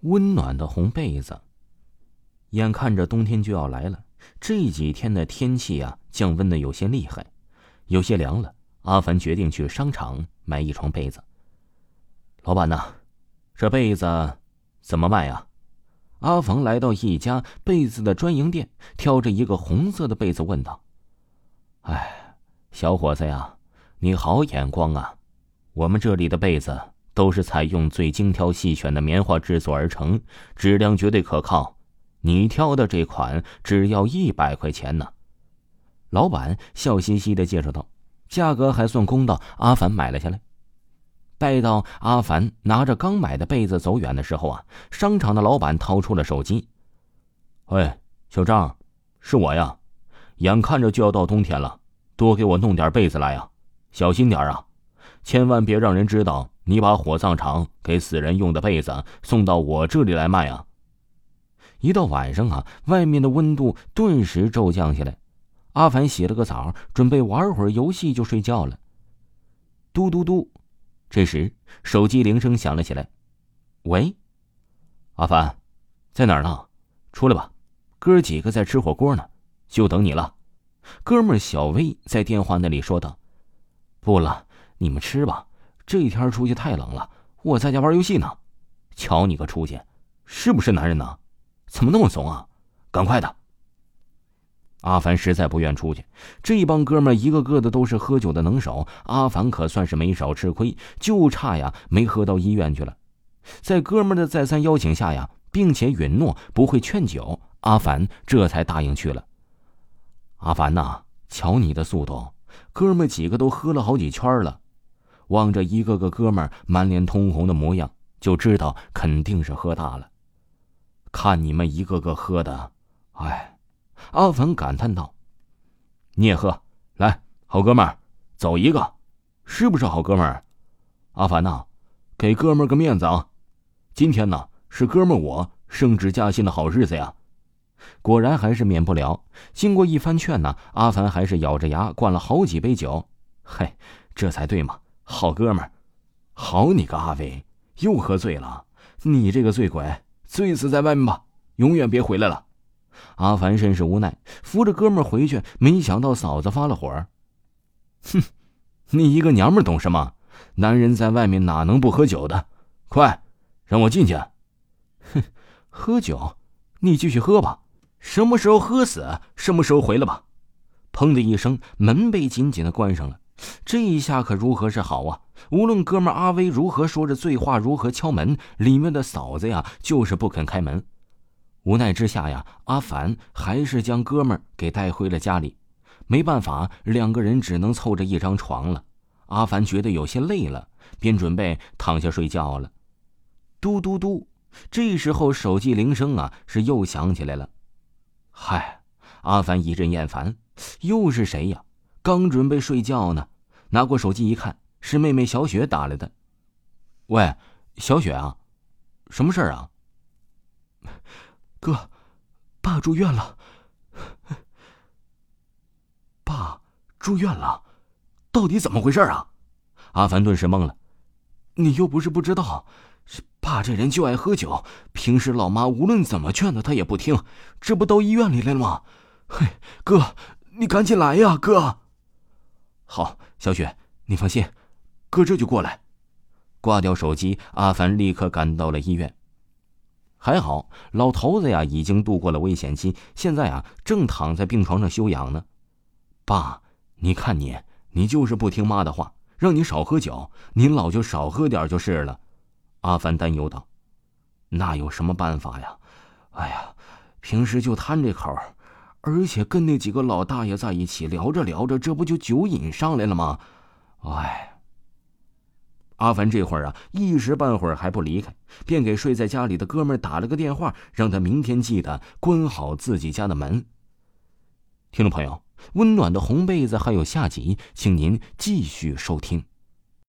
温暖的红被子。眼看着冬天就要来了，这几天的天气啊，降温的有些厉害，有些凉了。阿凡决定去商场买一床被子。老板呐，这被子怎么卖呀？阿房来到一家被子的专营店，挑着一个红色的被子问道：“哎，小伙子呀，你好眼光啊！我们这里的被子……”都是采用最精挑细选的棉花制作而成，质量绝对可靠。你挑的这款只要一百块钱呢。老板笑嘻嘻的介绍道：“价格还算公道。”阿凡买了下来。待到阿凡拿着刚买的被子走远的时候啊，商场的老板掏出了手机：“喂，小张，是我呀。眼看着就要到冬天了，多给我弄点被子来呀，小心点啊，千万别让人知道。”你把火葬场给死人用的被子送到我这里来卖啊！一到晚上啊，外面的温度顿时骤降下来。阿凡洗了个澡，准备玩会儿游戏就睡觉了。嘟嘟嘟，这时手机铃声响了起来。喂，阿凡，在哪儿呢？出来吧，哥几个在吃火锅呢，就等你了。哥们小薇在电话那里说道：“不了，你们吃吧。”这天出去太冷了，我在家玩游戏呢。瞧你个出息，是不是男人呢？怎么那么怂啊？赶快的！阿凡实在不愿出去，这帮哥们一个个的都是喝酒的能手，阿凡可算是没少吃亏，就差呀没喝到医院去了。在哥们的再三邀请下呀，并且允诺不会劝酒，阿凡这才答应去了。阿凡呐，瞧你的速度，哥们几个都喝了好几圈了。望着一个个哥们满脸通红的模样，就知道肯定是喝大了。看你们一个个喝的，哎，阿凡感叹道：“你也喝，来，好哥们儿，走一个，是不是好哥们儿？”阿凡呐，给哥们儿个面子啊！今天呢是哥们儿我升职加薪的好日子呀！果然还是免不了。经过一番劝呢，阿凡还是咬着牙灌了好几杯酒。嘿，这才对嘛！好哥们儿，好你个阿伟，又喝醉了！你这个醉鬼，醉死在外面吧，永远别回来了！阿凡甚是无奈，扶着哥们儿回去。没想到嫂子发了火，哼，你一个娘们懂什么？男人在外面哪能不喝酒的？快，让我进去！哼，喝酒，你继续喝吧，什么时候喝死，什么时候回来吧！砰的一声，门被紧紧的关上了。这一下可如何是好啊！无论哥们阿威如何说着醉话，如何敲门，里面的嫂子呀就是不肯开门。无奈之下呀，阿凡还是将哥们给带回了家里。没办法，两个人只能凑着一张床了。阿凡觉得有些累了，便准备躺下睡觉了。嘟嘟嘟，这时候手机铃声啊是又响起来了。嗨，阿凡一阵厌烦，又是谁呀？刚准备睡觉呢，拿过手机一看，是妹妹小雪打来的。喂，小雪啊，什么事儿啊？哥，爸住院了。爸住院了，到底怎么回事啊？阿凡顿时懵了。你又不是不知道，爸这人就爱喝酒，平时老妈无论怎么劝他，他也不听，这不到医院里来了吗？嘿，哥，你赶紧来呀，哥。好，小雪，你放心，哥这就过来。挂掉手机，阿凡立刻赶到了医院。还好，老头子呀已经度过了危险期，现在啊正躺在病床上休养呢。爸，你看你，你就是不听妈的话，让你少喝酒，您老就少喝点就是了。阿凡担忧道：“那有什么办法呀？哎呀，平时就贪这口。”而且跟那几个老大爷在一起聊着聊着，这不就酒瘾上来了吗？哎，阿凡这会儿啊，一时半会儿还不离开，便给睡在家里的哥们打了个电话，让他明天记得关好自己家的门。听众朋友，温暖的红被子还有下集，请您继续收听。